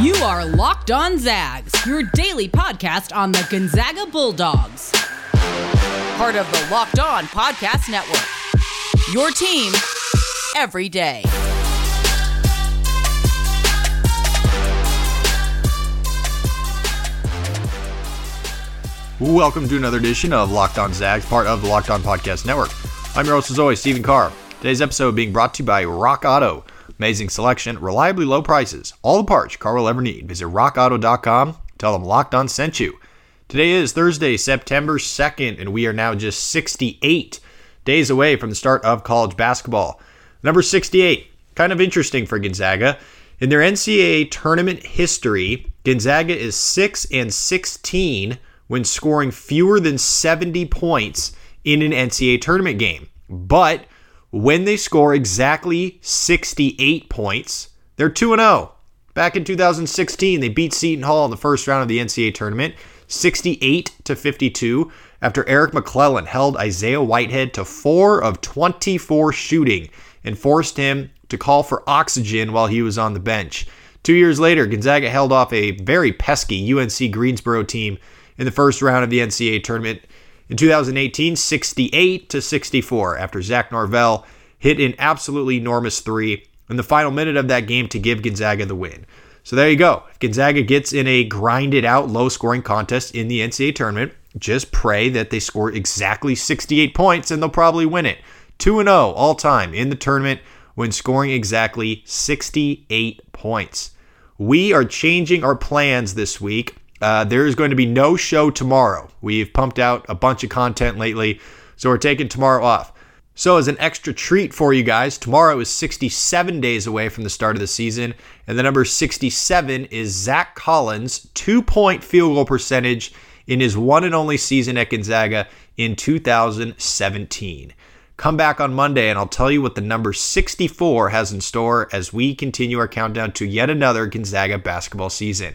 You are Locked On Zags, your daily podcast on the Gonzaga Bulldogs. Part of the Locked On Podcast Network. Your team every day. Welcome to another edition of Locked On Zags, part of the Locked On Podcast Network. I'm your host, as always, Stephen Carr. Today's episode being brought to you by Rock Auto. Amazing selection, reliably low prices, all the parts your car will ever need. Visit rockauto.com. Tell them Locked On sent you. Today is Thursday, September 2nd, and we are now just 68 days away from the start of college basketball. Number 68, kind of interesting for Gonzaga. In their NCAA tournament history, Gonzaga is 6 and 16 when scoring fewer than 70 points in an NCAA tournament game. But when they score exactly 68 points, they're 2 0. Back in 2016, they beat Seton Hall in the first round of the NCAA tournament, 68 to 52, after Eric McClellan held Isaiah Whitehead to 4 of 24 shooting and forced him to call for oxygen while he was on the bench. Two years later, Gonzaga held off a very pesky UNC Greensboro team in the first round of the NCAA tournament. In 2018, 68 to 64 after Zach Norvell hit an absolutely enormous three in the final minute of that game to give Gonzaga the win. So there you go. If Gonzaga gets in a grinded out low scoring contest in the NCAA tournament, just pray that they score exactly 68 points and they'll probably win it. 2 0 all time in the tournament when scoring exactly 68 points. We are changing our plans this week uh, there is going to be no show tomorrow. We've pumped out a bunch of content lately, so we're taking tomorrow off. So, as an extra treat for you guys, tomorrow is 67 days away from the start of the season, and the number 67 is Zach Collins' two point field goal percentage in his one and only season at Gonzaga in 2017. Come back on Monday, and I'll tell you what the number 64 has in store as we continue our countdown to yet another Gonzaga basketball season.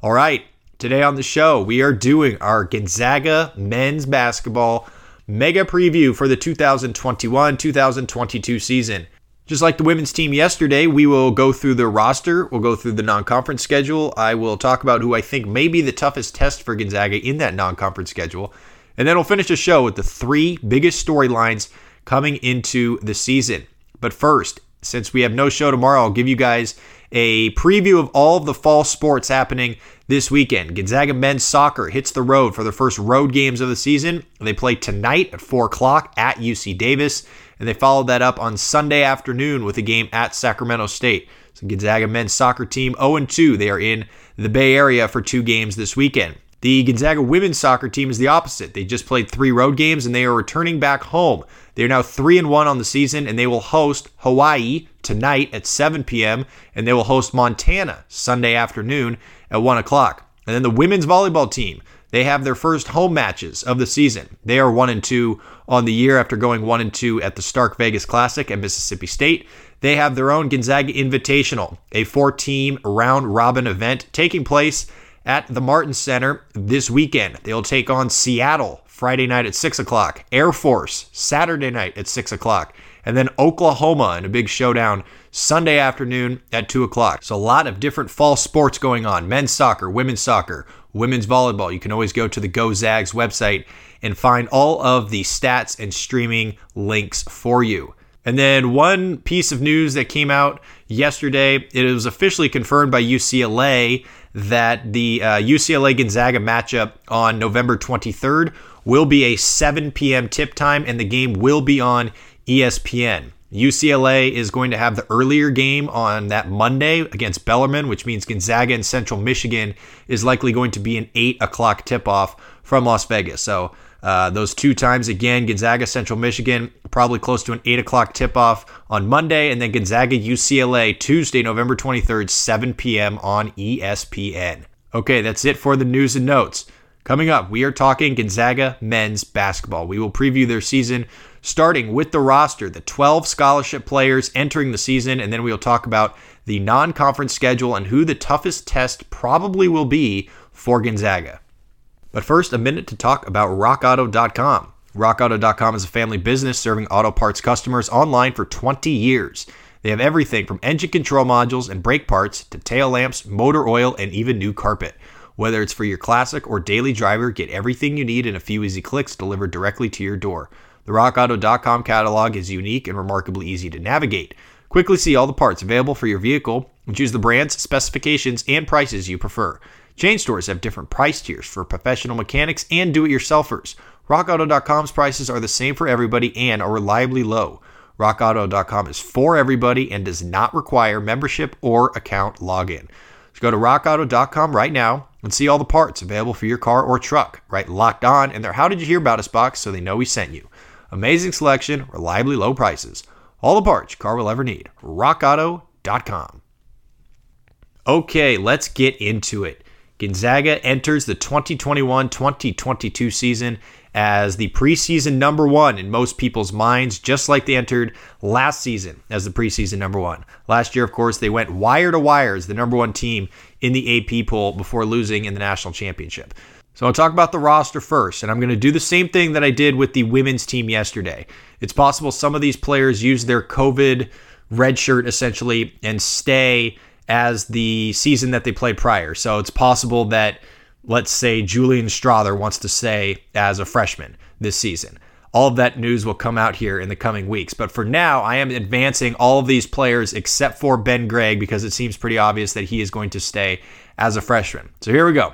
All right, Today on the show, we are doing our Gonzaga men's basketball mega preview for the 2021 2022 season. Just like the women's team yesterday, we will go through the roster, we'll go through the non conference schedule. I will talk about who I think may be the toughest test for Gonzaga in that non conference schedule. And then we'll finish the show with the three biggest storylines coming into the season. But first, since we have no show tomorrow, I'll give you guys a preview of all of the fall sports happening this weekend. Gonzaga men's soccer hits the road for their first road games of the season. They play tonight at 4 o'clock at UC Davis, and they followed that up on Sunday afternoon with a game at Sacramento State. So Gonzaga men's soccer team 0 2. They are in the Bay Area for two games this weekend. The Gonzaga women's soccer team is the opposite. They just played three road games and they are returning back home. They are now 3 and 1 on the season and they will host Hawaii tonight at 7 p.m. and they will host Montana Sunday afternoon at 1 o'clock. And then the women's volleyball team, they have their first home matches of the season. They are 1 and 2 on the year after going 1 and 2 at the Stark Vegas Classic at Mississippi State. They have their own Gonzaga Invitational, a four team round robin event taking place at the Martin Center this weekend. They'll take on Seattle Friday night at 6 o'clock, Air Force Saturday night at 6 o'clock, and then Oklahoma in a big showdown Sunday afternoon at 2 o'clock. So, a lot of different fall sports going on men's soccer, women's soccer, women's volleyball. You can always go to the Go Zags website and find all of the stats and streaming links for you. And then one piece of news that came out yesterday, it was officially confirmed by UCLA that the uh, UCLA Gonzaga matchup on November 23rd will be a 7 p.m. tip time, and the game will be on ESPN. UCLA is going to have the earlier game on that Monday against Bellarmine, which means Gonzaga and Central Michigan is likely going to be an 8 o'clock tip off from Las Vegas. So, uh, those two times again Gonzaga, Central Michigan, probably close to an 8 o'clock tip off on Monday, and then Gonzaga, UCLA, Tuesday, November 23rd, 7 p.m. on ESPN. Okay, that's it for the news and notes. Coming up, we are talking Gonzaga men's basketball. We will preview their season starting with the roster, the 12 scholarship players entering the season, and then we'll talk about the non conference schedule and who the toughest test probably will be for Gonzaga. But first, a minute to talk about RockAuto.com. RockAuto.com is a family business serving auto parts customers online for 20 years. They have everything from engine control modules and brake parts to tail lamps, motor oil, and even new carpet. Whether it's for your classic or daily driver, get everything you need in a few easy clicks delivered directly to your door. The RockAuto.com catalog is unique and remarkably easy to navigate. Quickly see all the parts available for your vehicle and choose the brands, specifications, and prices you prefer. Chain stores have different price tiers for professional mechanics and do it yourselfers. RockAuto.com's prices are the same for everybody and are reliably low. RockAuto.com is for everybody and does not require membership or account login. So go to RockAuto.com right now and see all the parts available for your car or truck. Right locked on in their How Did You Hear About Us box so they know we sent you. Amazing selection, reliably low prices. All the parts your car will ever need. RockAuto.com. Okay, let's get into it. Gonzaga enters the 2021 2022 season as the preseason number one in most people's minds, just like they entered last season as the preseason number one. Last year, of course, they went wire to wire as the number one team in the AP poll before losing in the national championship. So I'll talk about the roster first, and I'm going to do the same thing that I did with the women's team yesterday. It's possible some of these players use their COVID red shirt essentially and stay as the season that they played prior. So it's possible that, let's say, Julian Strawther wants to stay as a freshman this season. All of that news will come out here in the coming weeks. But for now, I am advancing all of these players except for Ben Gregg because it seems pretty obvious that he is going to stay as a freshman. So here we go.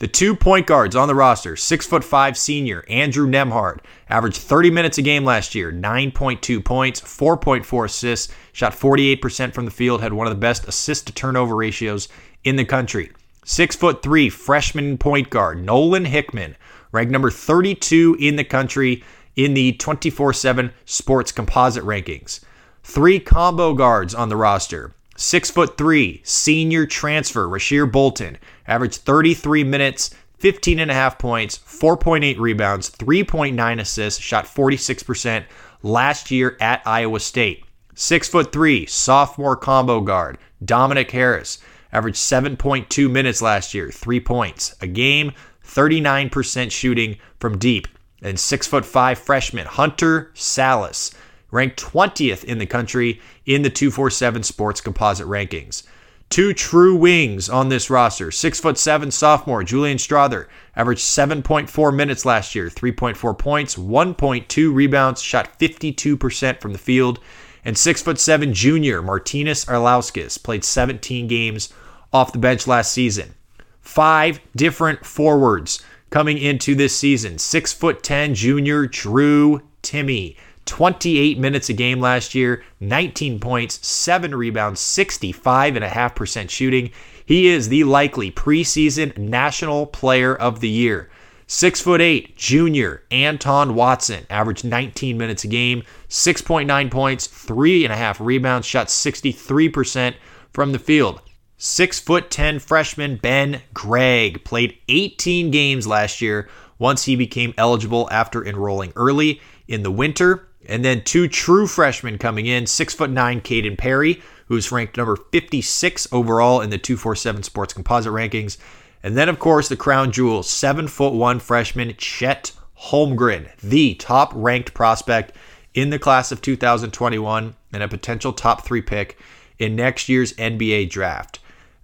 The two point guards on the roster, six foot five senior Andrew Nembhard, averaged 30 minutes a game last year, 9.2 points, 4.4 assists, shot 48% from the field, had one of the best assist to turnover ratios in the country. Six foot three freshman point guard Nolan Hickman, ranked number 32 in the country in the 24 7 sports composite rankings. Three combo guards on the roster. Six foot three, senior transfer Rasir Bolton, averaged 33 minutes, 15 and a half points, 4.8 rebounds, 3.9 assists, shot 46% last year at Iowa State. Six foot three, sophomore combo guard Dominic Harris, averaged 7.2 minutes last year, three points a game, 39% shooting from deep. And six foot five freshman Hunter Sallis, ranked 20th in the country in the 247 Sports Composite rankings. Two true wings on this roster. Six foot seven sophomore Julian Strawther averaged 7.4 minutes last year, 3.4 points, 1.2 rebounds, shot 52% from the field. And six foot seven junior Martynas Arlauskas played 17 games off the bench last season. Five different forwards coming into this season. Six foot ten junior Drew Timme. 28 minutes a game last year, 19 points, 7 rebounds, 65.5% shooting. He is the likely preseason National Player of the Year. Six foot eight, junior Anton Watson averaged 19 minutes a game, 6.9 points, three and a half rebounds, shot 63% from the field. Six foot 10 freshman Ben Gregg played 18 games last year once he became eligible after enrolling early in the winter. And then two true freshmen coming in, six foot nine, Kaden Perry, who's ranked number 56 overall in the 247 Sports Composite rankings. And then, of course, the crown jewel, seven foot one freshman Chet Holmgren, the top ranked prospect in the class of 2021 and a potential top three pick in next year's NBA draft.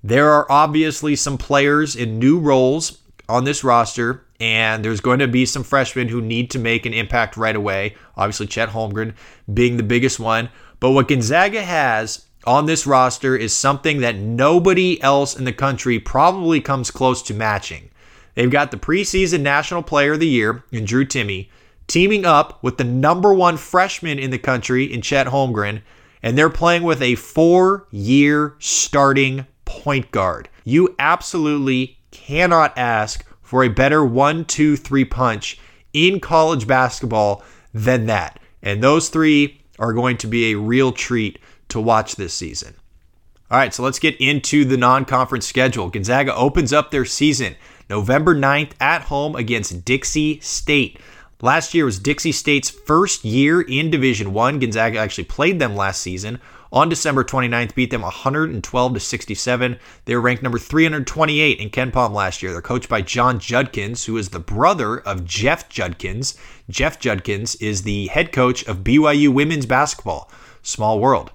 There are obviously some players in new roles on this roster and there's going to be some freshmen who need to make an impact right away. Obviously, Chet Holmgren being the biggest one. But what Gonzaga has on this roster is something that nobody else in the country probably comes close to matching. They've got the preseason National Player of the Year in Drew Timme, teaming up with the number one freshman in the country in Chet Holmgren, and they're playing with a four year starting point guard. You absolutely cannot ask for a better one, two, three punch in college basketball than that. And those three are going to be a real treat to watch this season. All right, so let's get into the non conference schedule. Gonzaga opens up their season November 9th at home against Dixie State. Last year was Dixie State's first year in Division 1. Gonzaga actually played them last season on December 29th, beat them 112 to 67. They were ranked number 328 in KenPom last year. They're coached by John Judkins, who is the brother of Jeff Judkins. Jeff Judkins is the head coach of BYU women's basketball. Small world.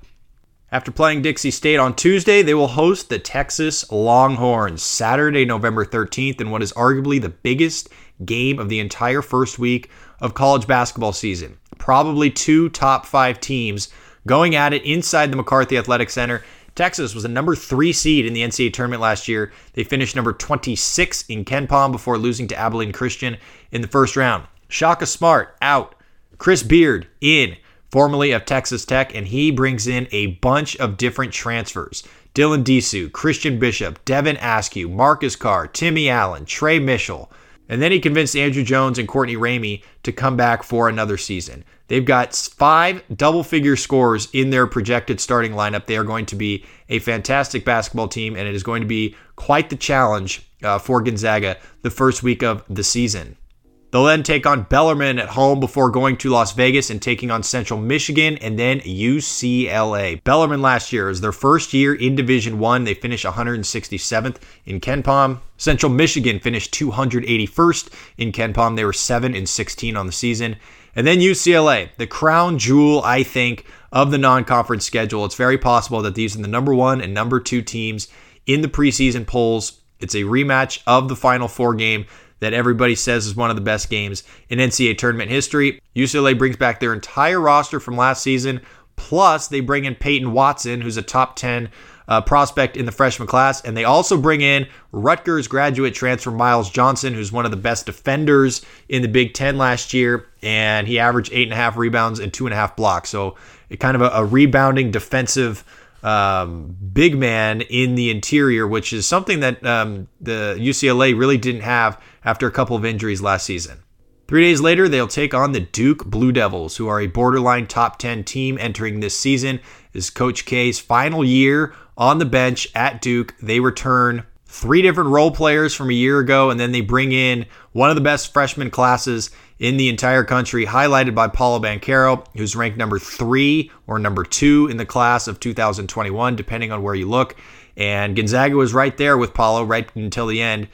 After playing Dixie State on Tuesday, they will host the Texas Longhorns Saturday, November 13th, in what is arguably the biggest game of the entire first week of college basketball season. Probably two top five teams going at it inside the McCarthy Athletic Center. Texas was a number three seed in the NCAA tournament last year. They finished number 26 in KenPom before losing to Abilene Christian in the first round. Shaka Smart out. Chris Beard in formerly of Texas Tech, and he brings in a bunch of different transfers. Dylan Disu, Christian Bishop, Devin Askew, Marcus Carr, Timmy Allen, Tre Mitchell. And then he convinced Andrew Jones and Courtney Ramey to come back for another season. They've got five double figure scores in their projected starting lineup. They are going to be a fantastic basketball team, and it is going to be quite the challenge uh, for Gonzaga the first week of the season. They'll then take on Bellarmine at home before going to Las Vegas and taking on Central Michigan and then UCLA. Bellarmine last year is their first year in Division 1. They finished 167th in KenPom. Central Michigan finished 281st in KenPom. They were 7 and 16 on the season. And then UCLA, the crown jewel, I think, of the non conference schedule. It's very possible that these are the number one and number two teams in the preseason polls. It's a rematch of the Final Four game that everybody says is one of the best games in NCAA tournament history. UCLA brings back their entire roster from last season, plus they bring in Peyton Watson, who's a top 10 uh, prospect in the freshman class, and they also bring in Rutgers graduate transfer Myles Johnson, who's one of the best defenders in the Big Ten last year, and he averaged eight and a half rebounds and two and a half blocks. So, kind of a, a rebounding defensive um, big man in the interior, which is something that um, the UCLA really didn't have after a couple of injuries last season. Three days later, they'll take on the Duke Blue Devils, who are a borderline top 10 team entering this season. Is Coach K's final year on the bench at Duke. They return three different role players from a year ago, and then they bring in one of the best freshman classes in the entire country, highlighted by Paolo Banchero, who's ranked number three or number two in the class of 2021, depending on where you look. And Gonzaga was right there with Paolo right until the end.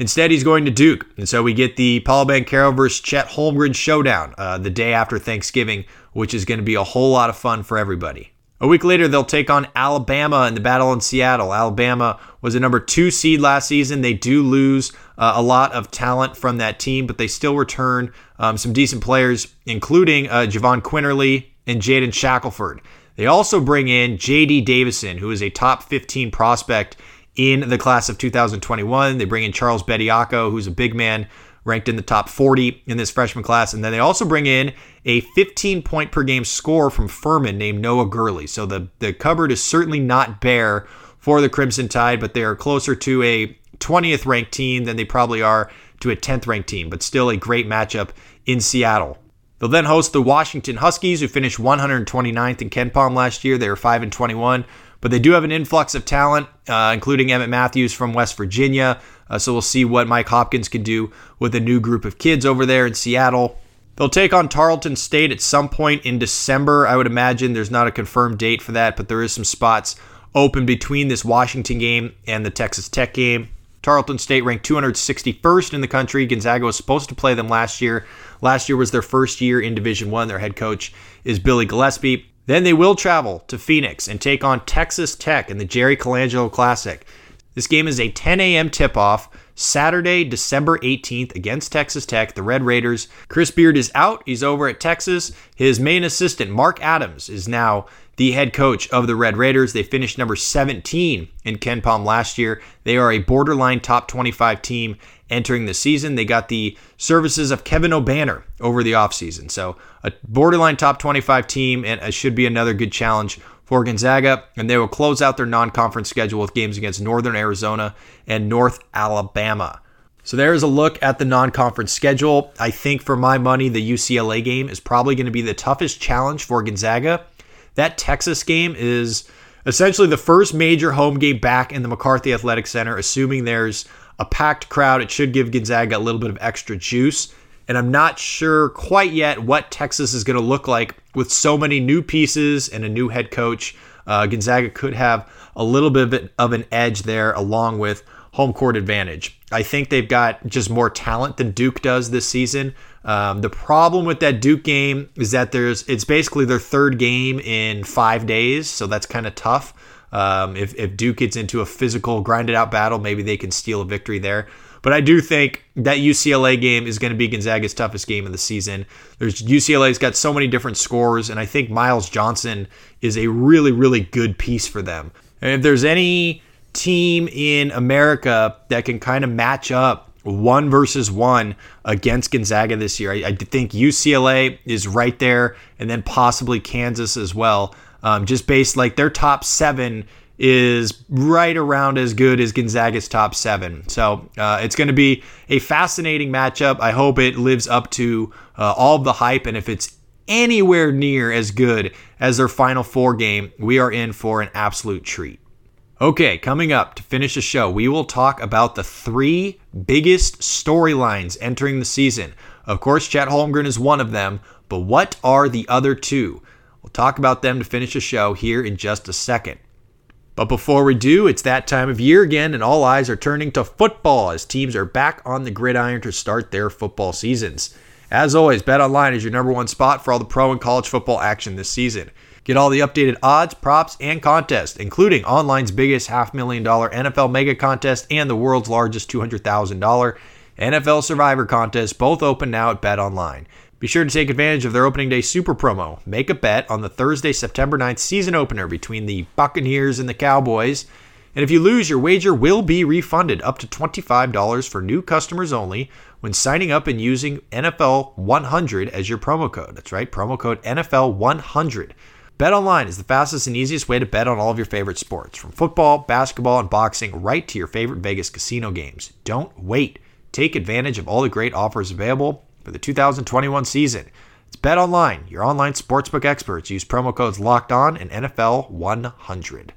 Instead, he's going to Duke. And so we get the Paolo Banchero versus Chet Holmgren showdown uh, the day after Thanksgiving, which is going to be a whole lot of fun for everybody. A week later, they'll take on Alabama in the battle in Seattle. Alabama was a number two seed last season. They do lose uh, a lot of talent from that team, but they still return um, some decent players, including uh, Jahvon Quinerly and Jaden Shackelford. They also bring in J.D. Davison, who is a top 15 prospect in the class of 2021. They bring in Charles Bediako, who's a big man ranked in the top 40 in this freshman class. And then they also bring in a 15 point per game score from Furman named Noah Gurley. So the, the cupboard is certainly not bare for the Crimson Tide, but they are closer to a 20th ranked team than they probably are to a 10th ranked team, but still a great matchup in Seattle. They'll then host the Washington Huskies, who finished 129th in KenPom last year. They were 5 and 21, but they do have an influx of talent, uh, including Emmitt Matthews from West Virginia, uh, so we'll see what Mike Hopkins can do with a new group of kids over there in Seattle. They'll take on Tarleton State at some point in December. I would imagine there's not a confirmed date for that, but there is some spots open between this Washington game and the Texas Tech game. Tarleton State ranked 261st in the country. Gonzaga was supposed to play them last year. Last year was their first year in Division One. Their head coach is Billy Gillispie. Then they will travel to Phoenix and take on Texas Tech in the Jerry Colangelo Classic. This game is a 10 a.m. tip off Saturday, December 18th against Texas Tech, the Red Raiders. Chris Beard is out. He's over at Texas. His main assistant, Mark Adams, is now the head coach of the Red Raiders. They finished number 17 in KenPom last year. They are a borderline top 25 team entering the season. They got the services of Kevin Obanor over the offseason. So, a borderline top 25 team, and it should be another good challenge for Gonzaga, and they will close out their non conference schedule with games against Northern Arizona and North Alabama. So there's a look at the non conference schedule. I think for my money, the UCLA game is probably going to be the toughest challenge for Gonzaga. That Texas game is essentially the first major home game back in the McCarthy Athletic Center, assuming there's a packed crowd. It should give Gonzaga a little bit of extra juice and I'm not sure quite yet what Texas is going to look like with so many new pieces and a new head coach. Uh, Gonzaga could have a little bit of an edge there, along with home court advantage. I think they've got just more talent than Duke does this season. Um, the problem with that Duke game is that there's it's basically their third game in five days, so that's kind of tough. Um, if, if Duke gets into a physical, grinded out battle, maybe they can steal a victory there. But I do think that UCLA game is going to be Gonzaga's toughest game of the season. There's UCLA's got so many different scores, and I think Myles Johnson is a really, really good piece for them. And if there's any team in America that can kind of match up one versus one against Gonzaga this year. I, I, think UCLA is right there, and then possibly Kansas as well. Um, just based like their top seven is right around as good as Gonzaga's top seven. So uh, it's going to be a fascinating matchup. I hope it lives up to uh, all of the hype, and if it's anywhere near as good as their Final Four game, we are in for an absolute treat. Okay, coming up to finish the show, we will talk about the three biggest storylines entering the season. Of course, Chet Holmgren is one of them, but what are the other two? We'll talk about them to finish the show here in just a second. But before we do, it's that time of year again, and all eyes are turning to football as teams are back on the gridiron to start their football seasons. As always, Bet Online is your number one spot for all the pro and college football action this season. Get all the updated odds, props, and contests, including online's biggest half million dollar NFL mega contest and the world's largest $200,000 NFL Survivor contest, both open now at Bet Online. Be sure to take advantage of their opening day super promo. Make a bet on the Thursday, September 9th season opener between the Buccaneers and the Cowboys. And if you lose, your wager will be refunded up to $25 for new customers only when signing up and using NFL 100 as your promo code. That's right, promo code NFL 100. BetOnline is the fastest and easiest way to bet on all of your favorite sports, from football, basketball, and boxing, right to your favorite Vegas casino games. Don't wait. Take advantage of all the great offers available for the 2021 season. It's BetOnline, your online sportsbook experts. Use promo codes Locked On and NFL 100.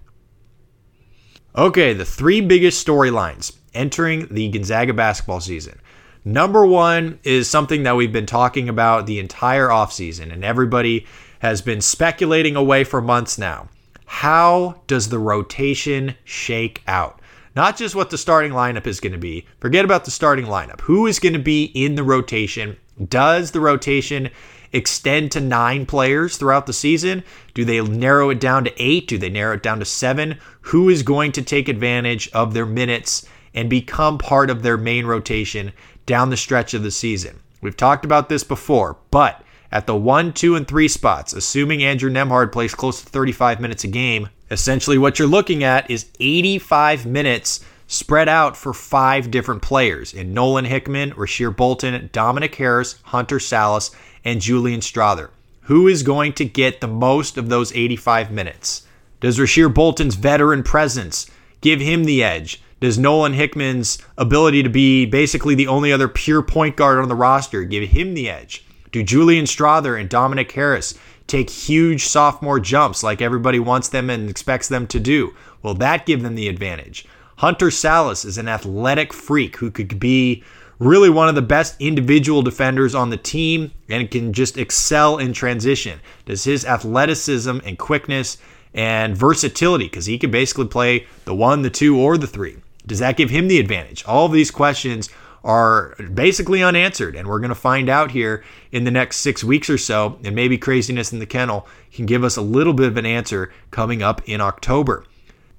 Okay, the three biggest storylines entering the Gonzaga basketball season. Number one is something that we've been talking about the entire offseason, and everybody has been speculating away for months now. How does the rotation shake out? Not just what the starting lineup is going to be. Forget about the starting lineup. Who is going to be in the rotation? Does the rotation extend to nine players throughout the season? Do they narrow it down to eight? Do they narrow it down to seven? Who is going to take advantage of their minutes and become part of their main rotation down the stretch of the season? We've talked about this before, but at the 1, 2, and 3 spots, assuming Andrew Nembhard plays close to 35 minutes a game. Essentially, what you're looking at is 85 minutes spread out for five different players in Nolan Hickman, Rasir Bolton, Dominic Harris, Hunter Sallis, and Julian Strawther. Who is going to get the most of those 85 minutes? Does Rasir Bolton's veteran presence give him the edge? Does Nolan Hickman's ability to be basically the only other pure point guard on the roster give him the edge? Do Julian Strawther and Dominic Harris take huge sophomore jumps like everybody wants them and expects them to do? Will that give them the advantage? Hunter Sallis is an athletic freak who could be really one of the best individual defenders on the team and can just excel in transition. Does his athleticism and quickness and versatility, because he can basically play the one, the two, or the three, does that give him the advantage? All of these questions are basically unanswered. And we're going to find out here in the next six weeks or so. And maybe Kraziness in the Kennel can give us a little bit of an answer coming up in October.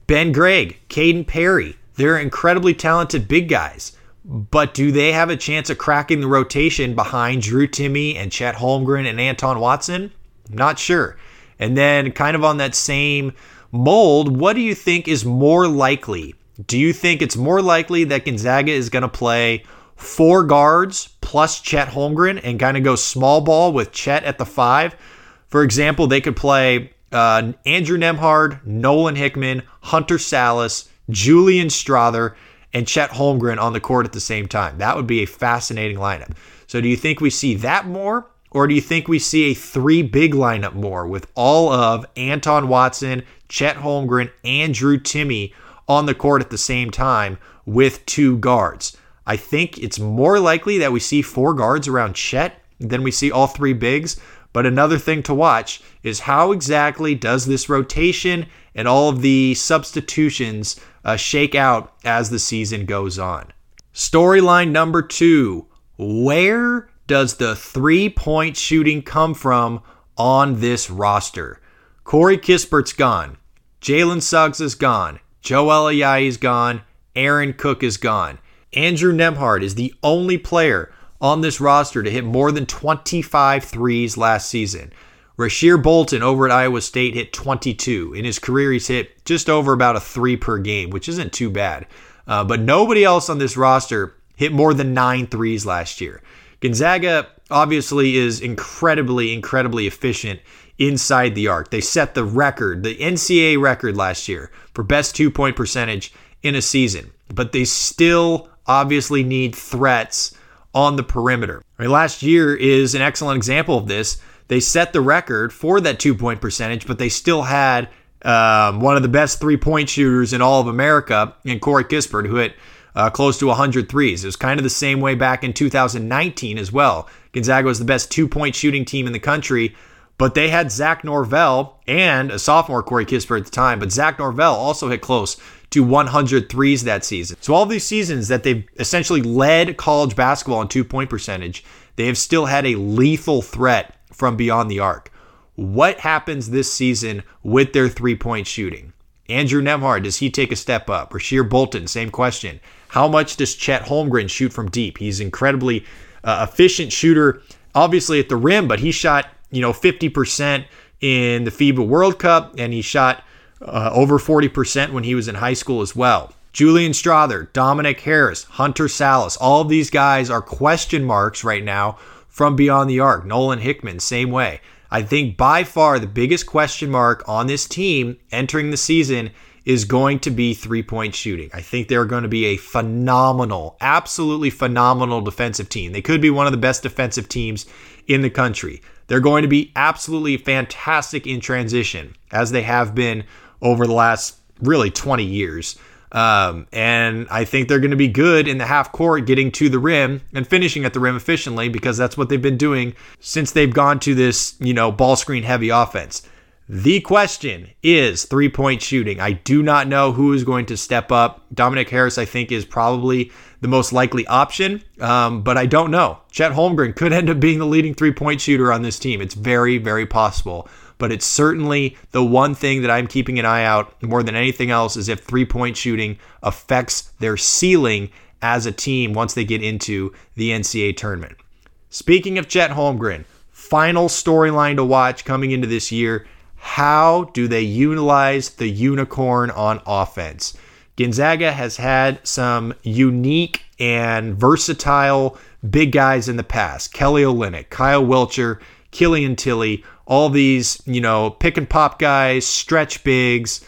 Ben Gregg, Kaden Perry, they're incredibly talented big guys. But do they have a chance of cracking the rotation behind Drew Timme and Chet Holmgren and Anton Watson? not sure. And then, kind of on that same mold, what do you think is more likely? Do you think it's more likely that Gonzaga is going to play four guards plus Chet Holmgren and kind of go small ball with Chet at the five? For example, they could play uh, Andrew Nembhard, Nolan Hickman, Hunter Sallis, Julian Strawther, and Chet Holmgren on the court at the same time. That would be a fascinating lineup. So, do you think we see that more? Or do you think we see a three big lineup more with all of Anton Watson, Chet Holmgren, and Drew Timme on the court at the same time with two guards. I think it's more likely that we see four guards around Chet than we see all three bigs. But another thing to watch is how exactly does this rotation and all of the substitutions uh, shake out as the season goes on. Storyline number two Where does the three point shooting come from on this roster? Corey Kispert's gone. Jalen Suggs is gone. Joel Ayayi is gone. Aaron Cook is gone. Andrew Nembhard is the only player on this roster to hit more than 25 threes last season. Rasir Bolton over at Iowa State hit 22. In his career, he's hit just over about a three per game, which isn't too bad. Uh, but nobody else on this roster hit more than nine threes last year. Gonzaga obviously is incredibly, incredibly efficient inside the arc. They set the record, the NCAA record last year for best two point percentage in a season, but they still obviously need threats on the perimeter. Right, last year is an excellent example of this. They set the record for that two point percentage, but they still had um, one of the best three point shooters in all of America in Corey Kispert, who hit uh, close to 100 threes. It was kind of the same way back in 2019 as well. Gonzaga was the best two point shooting team in the country, but they had Zach Norvell and a sophomore Corey Kispert at the time, but Zach Norvell also hit close to 100 threes that season. So all these seasons that they've essentially led college basketball in two point percentage, they have still had a lethal threat from beyond the arc. What happens this season with their three point shooting? Andrew Nembhard, does he take a step up? Rasir Bolton, same question. How much does Chet Holmgren shoot from deep? He's incredibly uh, efficient shooter, obviously at the rim, but he shot you know 50% in the FIBA World Cup, and he shot uh, over 40% when he was in high school as well. Julian Strawther, Dominic Harris, Hunter Sallis, all of these guys are question marks right now from beyond the arc. Nolan Hickman, same way. I think by far the biggest question mark on this team entering the season is going to be three point shooting. I think they're going to be a phenomenal, absolutely phenomenal defensive team. They could be one of the best defensive teams in the country. They're going to be absolutely fantastic in transition, as they have been over the last really 20 years. Um, and I think they're going to be good in the half court, getting to the rim and finishing at the rim efficiently because that's what they've been doing since they've gone to this, you know, ball screen heavy offense. The question is three point shooting. I do not know who is going to step up. Dominic Harris, I think, is probably the most likely option, um, but I don't know. Chet Holmgren could end up being the leading three point shooter on this team. It's very, very possible but it's certainly the one thing that I'm keeping an eye out more than anything else is if three point shooting affects their ceiling as a team once they get into the NCAA tournament. Speaking of Chet Holmgren, final storyline to watch coming into this year how do they utilize the unicorn on offense? Gonzaga has had some unique and versatile big guys in the past Kelly Olynyk, Kyle Wiltjer, Killian Tillie, all these, you know, pick and pop guys, stretch bigs.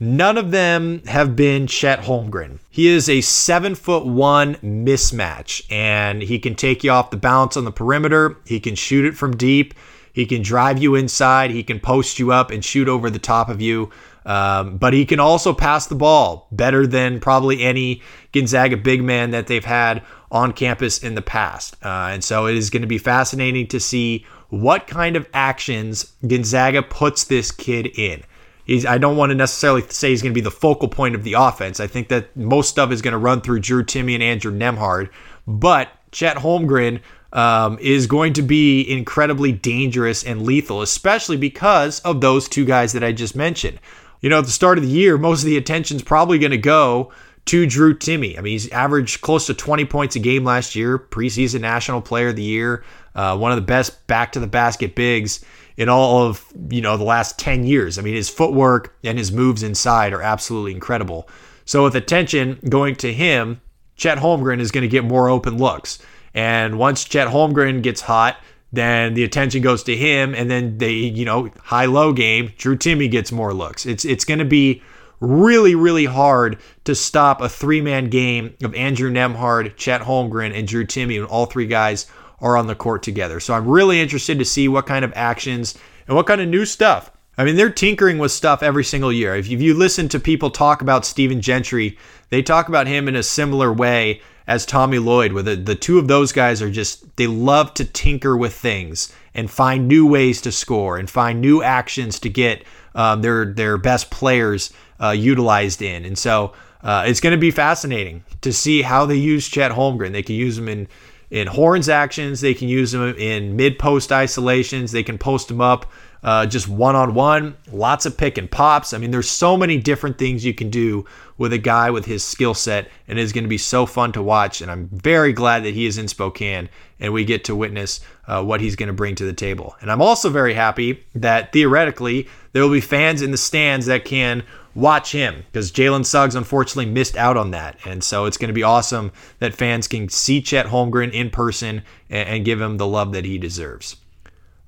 None of them have been Chet Holmgren. He is a seven foot one mismatch, and he can take you off the balance on the perimeter. He can shoot it from deep. He can drive you inside. He can post you up and shoot over the top of you. Um, but he can also pass the ball better than probably any Gonzaga big man that they've had on campus in the past. Uh, and so it is going to be fascinating to see what kind of actions Gonzaga puts this kid in. He's, I don't want to necessarily say he's going to be the focal point of the offense. I think that most stuff is going to run through Drew Timme and Andrew Nembhard. But Chet Holmgren um, is going to be incredibly dangerous and lethal, especially because of those two guys that I just mentioned. You know, at the start of the year, most of the attention is probably going to go to Drew Timme. I mean, he's averaged close to 20 points a game last year, preseason National Player of the Year, uh, one of the best back to the basket bigs in all of you know the last 10 years. I mean, his footwork and his moves inside are absolutely incredible. So with attention going to him, Chet Holmgren is going to get more open looks. And once Chet Holmgren gets hot, then the attention goes to him, and then they, you know, high low game. Drew Timme gets more looks. It's it's going to be really, really hard to stop a three man game of Andrew Nembhard, Chet Holmgren, and Drew Timme when all three guys are on the court together. So I'm really interested to see what kind of actions and what kind of new stuff. I mean, they're tinkering with stuff every single year. If you listen to people talk about Stephen Gentry, they talk about him in a similar way as Tommy Lloyd, where the, the two of those guys are just, they love to tinker with things and find new ways to score and find new actions to get um, their, their best players uh, utilized in. And so uh, it's going to be fascinating to see how they use Chet Holmgren. They can use him in in horns actions. They can use him in mid post isolations. They can post him up uh, just one on one. Lots of pick and pops. I mean, there's so many different things you can do with a guy with his skill set, and it is going to be so fun to watch. And I'm very glad that he is in Spokane and we get to witness uh, what he's going to bring to the table. And I'm also very happy that theoretically there will be fans in the stands that can watch him because Jalen Suggs unfortunately missed out on that. And so it's going to be awesome that fans can see Chet Holmgren in person and, and give him the love that he deserves.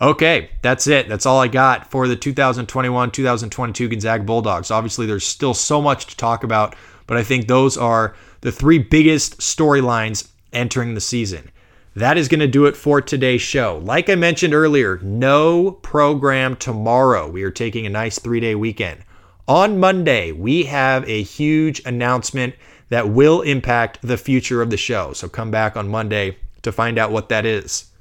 Okay, that's it. That's all I got for the 2021 2022 Gonzaga Bulldogs. Obviously, there's still so much to talk about, but I think those are the three biggest storylines entering the season. That is going to do it for today's show. Like I mentioned earlier, no program tomorrow. We are taking a nice three day weekend. On Monday, we have a huge announcement that will impact the future of the show. So come back on Monday to find out what that is.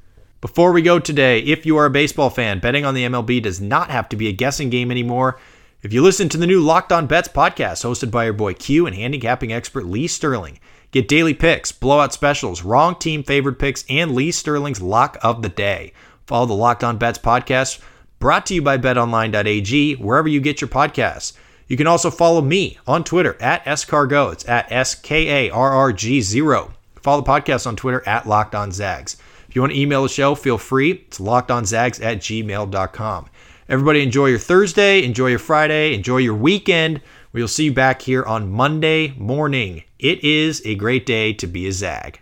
Before we go today, if you are a baseball fan, betting on the MLB does not have to be a guessing game anymore. If you listen to the new Locked On Bets podcast hosted by your boy Q and handicapping expert Lee Sterling, get daily picks, blowout specials, wrong team favored picks, and Lee Sterling's lock of the day. Follow the Locked On Bets podcast brought to you by betonline.ag, wherever you get your podcasts. You can also follow me on Twitter at scargo. It's at S K A R R G 0. Follow the podcast on Twitter at Locked On Zags. If you want to email the show, feel free. It's lockedonzags at gmail.com. Everybody enjoy your Thursday, enjoy your Friday, enjoy your weekend. We'll see you back here on Monday morning. It is a great day to be a Zag.